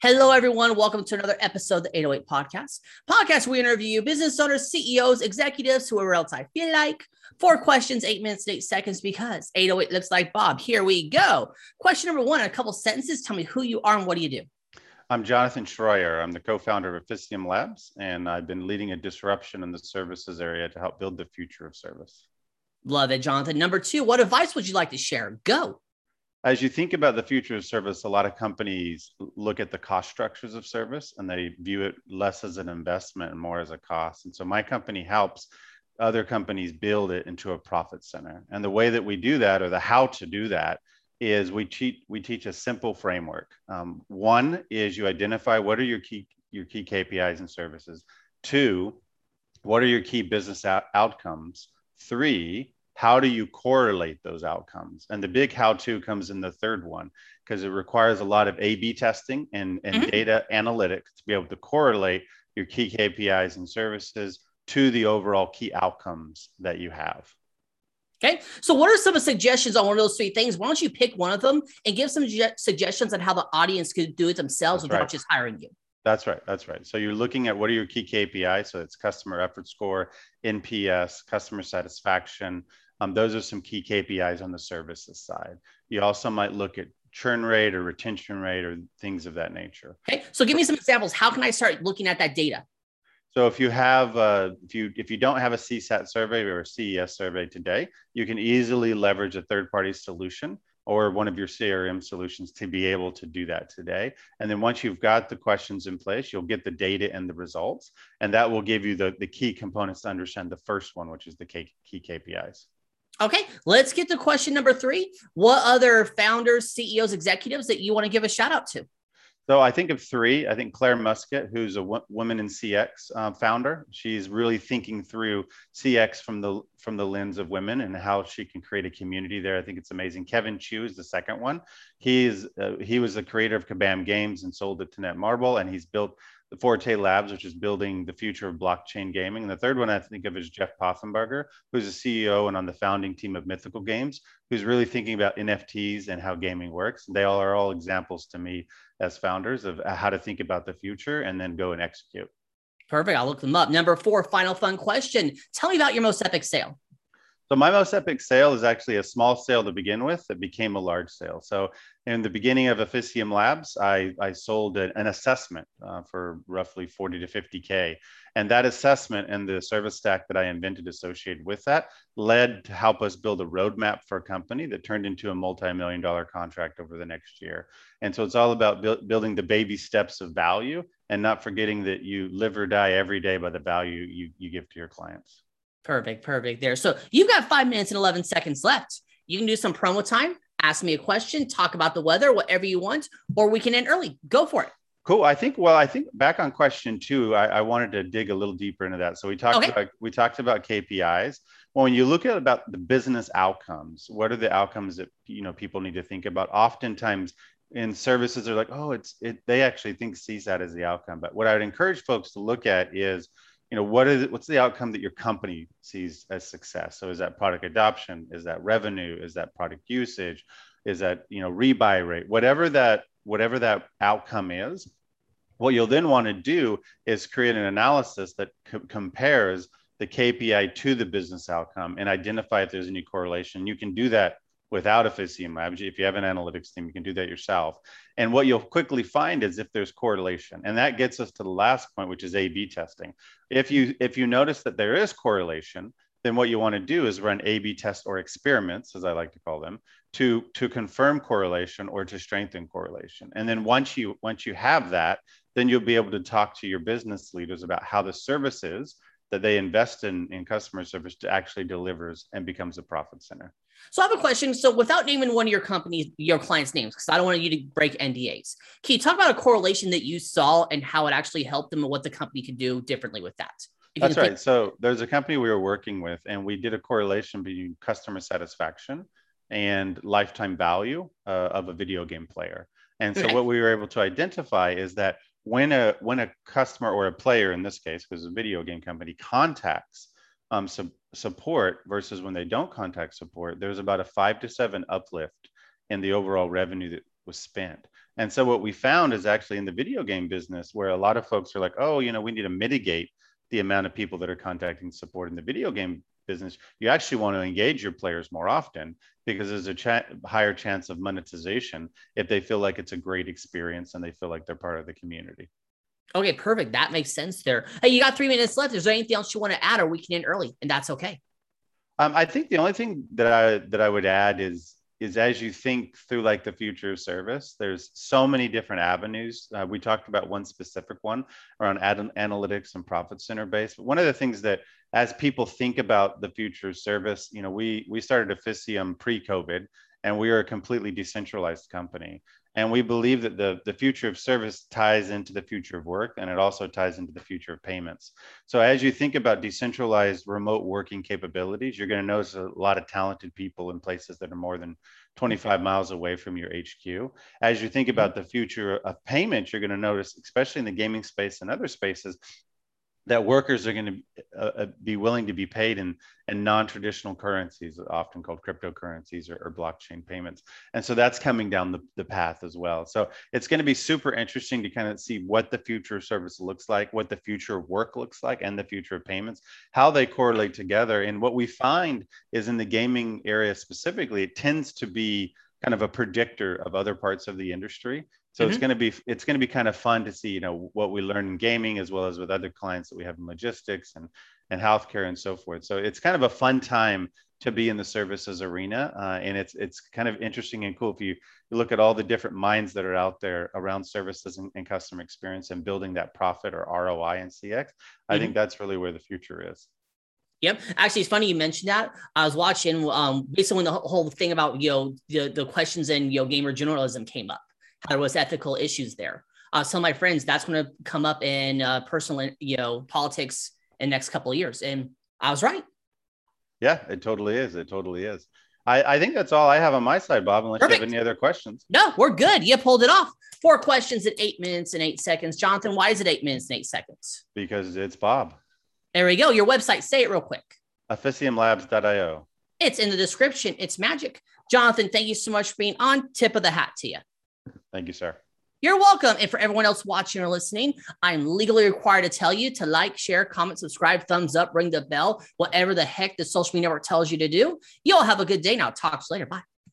Hello, everyone. Welcome to another episode of the 808 Podcast. Podcast, we interview business owners, CEOs, executives, whoever else I feel like. Four questions, eight minutes, eight seconds, because 808 looks like Bob. Here we go. Question number one, a couple sentences. Tell me who you are and what do you do? I'm Jonathan Shroyer. I'm the co-founder of Officium Labs, and I've been leading a disruption in the services area to help build the future of service. Love it, Jonathan. Number two, what advice would you like to share? Go as you think about the future of service, a lot of companies look at the cost structures of service and they view it less as an investment and more as a cost. And so my company helps other companies build it into a profit center. And the way that we do that, or the how to do that, is we teach we teach a simple framework. Um, one is you identify what are your key your key KPIs and services. Two, what are your key business out- outcomes? Three, how do you correlate those outcomes? And the big how to comes in the third one because it requires a lot of A B testing and, and mm-hmm. data analytics to be able to correlate your key KPIs and services to the overall key outcomes that you have. Okay. So, what are some suggestions on one of those three things? Why don't you pick one of them and give some suggestions on how the audience could do it themselves That's without right. just hiring you? That's right. That's right. So you're looking at what are your key KPIs? So it's customer effort score, NPS, customer satisfaction. Um, those are some key KPIs on the services side. You also might look at churn rate or retention rate or things of that nature. Okay. So give me some examples. How can I start looking at that data? So if you have uh, if you if you don't have a CSAT survey or a CES survey today, you can easily leverage a third party solution or one of your CRM solutions to be able to do that today. And then once you've got the questions in place, you'll get the data and the results. And that will give you the, the key components to understand the first one, which is the key, key KPIs. Okay, let's get to question number three. What other founders, CEOs, executives that you want to give a shout out to? So I think of three. I think Claire Muscat, who's a w- woman in CX uh, founder, she's really thinking through CX from the from the lens of women and how she can create a community there. I think it's amazing. Kevin Chou is the second one. He is uh, he was the creator of Kabam Games and sold it to Netmarble, and he's built the Forte Labs, which is building the future of blockchain gaming. And the third one I think of is Jeff Poffenbarger, who's a CEO and on the founding team of Mythical Games, who's really thinking about NFTs and how gaming works. They all are all examples to me as founders of how to think about the future and then go and execute. Perfect. I'll look them up. Number four, final fun question. Tell me about your most epic sale. So my most epic sale is actually a small sale to begin with that became a large sale. So in the beginning of Officium Labs, I, I sold a, an assessment uh, for roughly 40 to 50K. And that assessment and the service stack that I invented associated with that led to help us build a roadmap for a company that turned into a multi-million dollar contract over the next year. And so it's all about bu- building the baby steps of value and not forgetting that you live or die every day by the value you, you give to your clients. Perfect, perfect there. So you've got five minutes and 11 seconds left. You can do some promo time, ask me a question, talk about the weather, whatever you want, or we can end early. Go for it. Cool. I think. Well, I think back on question two, I, I wanted to dig a little deeper into that. So we talked okay. about we talked about KPIs. Well, when you look at about the business outcomes, what are the outcomes that you know people need to think about? Oftentimes, in services, they're like, oh, it's it. They actually think CSAT is the outcome. But what I would encourage folks to look at is you know what is what's the outcome that your company sees as success? So is that product adoption? Is that revenue? Is that product usage? Is that you know rebuy rate? Whatever that whatever that outcome is what you'll then want to do is create an analysis that co- compares the kpi to the business outcome and identify if there's any correlation. You can do that without Officium lab. If you have an analytics team, you can do that yourself. And what you'll quickly find is if there's correlation. And that gets us to the last point, which is A-B testing. If you if you notice that there is correlation, then what you want to do is run A-B tests or experiments, as I like to call them, to to confirm correlation or to strengthen correlation. And then once you once you have that, then you'll be able to talk to your business leaders about how the services that they invest in in customer service to actually delivers and becomes a profit center. So I have a question. So without naming one of your companies, your clients' names, because I don't want you to break NDAs, can you talk about a correlation that you saw and how it actually helped them and what the company can do differently with that? That's right. Think- so there's a company we were working with, and we did a correlation between customer satisfaction and lifetime value uh, of a video game player. And so okay. what we were able to identify is that when a when a customer or a player in this case, because a video game company contacts um, su- support versus when they don't contact support, there's about a five to seven uplift in the overall revenue that was spent. And so what we found is actually in the video game business where a lot of folks are like, oh, you know, we need to mitigate the amount of people that are contacting support in the video game business, you actually want to engage your players more often because there's a ch- higher chance of monetization if they feel like it's a great experience and they feel like they're part of the community. Okay, perfect. That makes sense there. Hey, you got three minutes left. Is there anything else you want to add, or we can end early, and that's okay. Um, I think the only thing that I that I would add is is as you think through like the future of service, there's so many different avenues. Uh, we talked about one specific one around ad- analytics and profit center based. But one of the things that as people think about the future of service, you know, we we started Officium pre-COVID, and we are a completely decentralized company. And we believe that the, the future of service ties into the future of work and it also ties into the future of payments. So, as you think about decentralized remote working capabilities, you're going to notice a lot of talented people in places that are more than 25 miles away from your HQ. As you think mm-hmm. about the future of payments, you're going to notice, especially in the gaming space and other spaces, that workers are going to uh, uh, be willing to be paid in, in non-traditional currencies, often called cryptocurrencies or, or, blockchain payments. And so that's coming down the, the path as well. So it's going to be super interesting to kind of see what the future of service looks like, what the future of work looks like, and the future of payments, how they correlate together. And what we find is in the gaming area specifically, it tends to be kind of a predictor of other parts of the industry. So mm-hmm. it's going to be it's going to be kind of fun to see, you know, what we learn in gaming as well as with other clients that we have in logistics and and healthcare and so forth. So it's kind of a fun time to be in the services arena, uh, and it's it's kind of interesting and cool if you, you look at all the different minds that are out there around services and, and customer experience and building that profit or ROI in CX. I mm-hmm. think that's really where the future is. Yep. Actually, it's funny you mentioned that. I was watching um basically when the whole thing about you know the, the questions in you know gamer journalism came up how there was ethical issues there. Uh, some of my friends, that's going to come up in uh, personal, you know, politics in the next couple of years. And I was right. Yeah, it totally is. It totally is. I, I think that's all I have on my side, Bob, unless Perfect. you have any other questions. No, we're good. You pulled it off. Four questions in eight minutes and eight seconds. Jonathan, why is it eight minutes and eight seconds? Because it's Bob. There we go. Your website, say it real quick. Officiumlabs.io. It's in the description. It's magic. Jonathan, thank you so much for being on. Tip of the hat to you. Thank you, sir. You're welcome. And for everyone else watching or listening, I'm legally required to tell you to like, share, comment, subscribe, thumbs up, ring the bell, whatever the heck the social media network tells you to do. You all have a good day now. Talk to you later. Bye.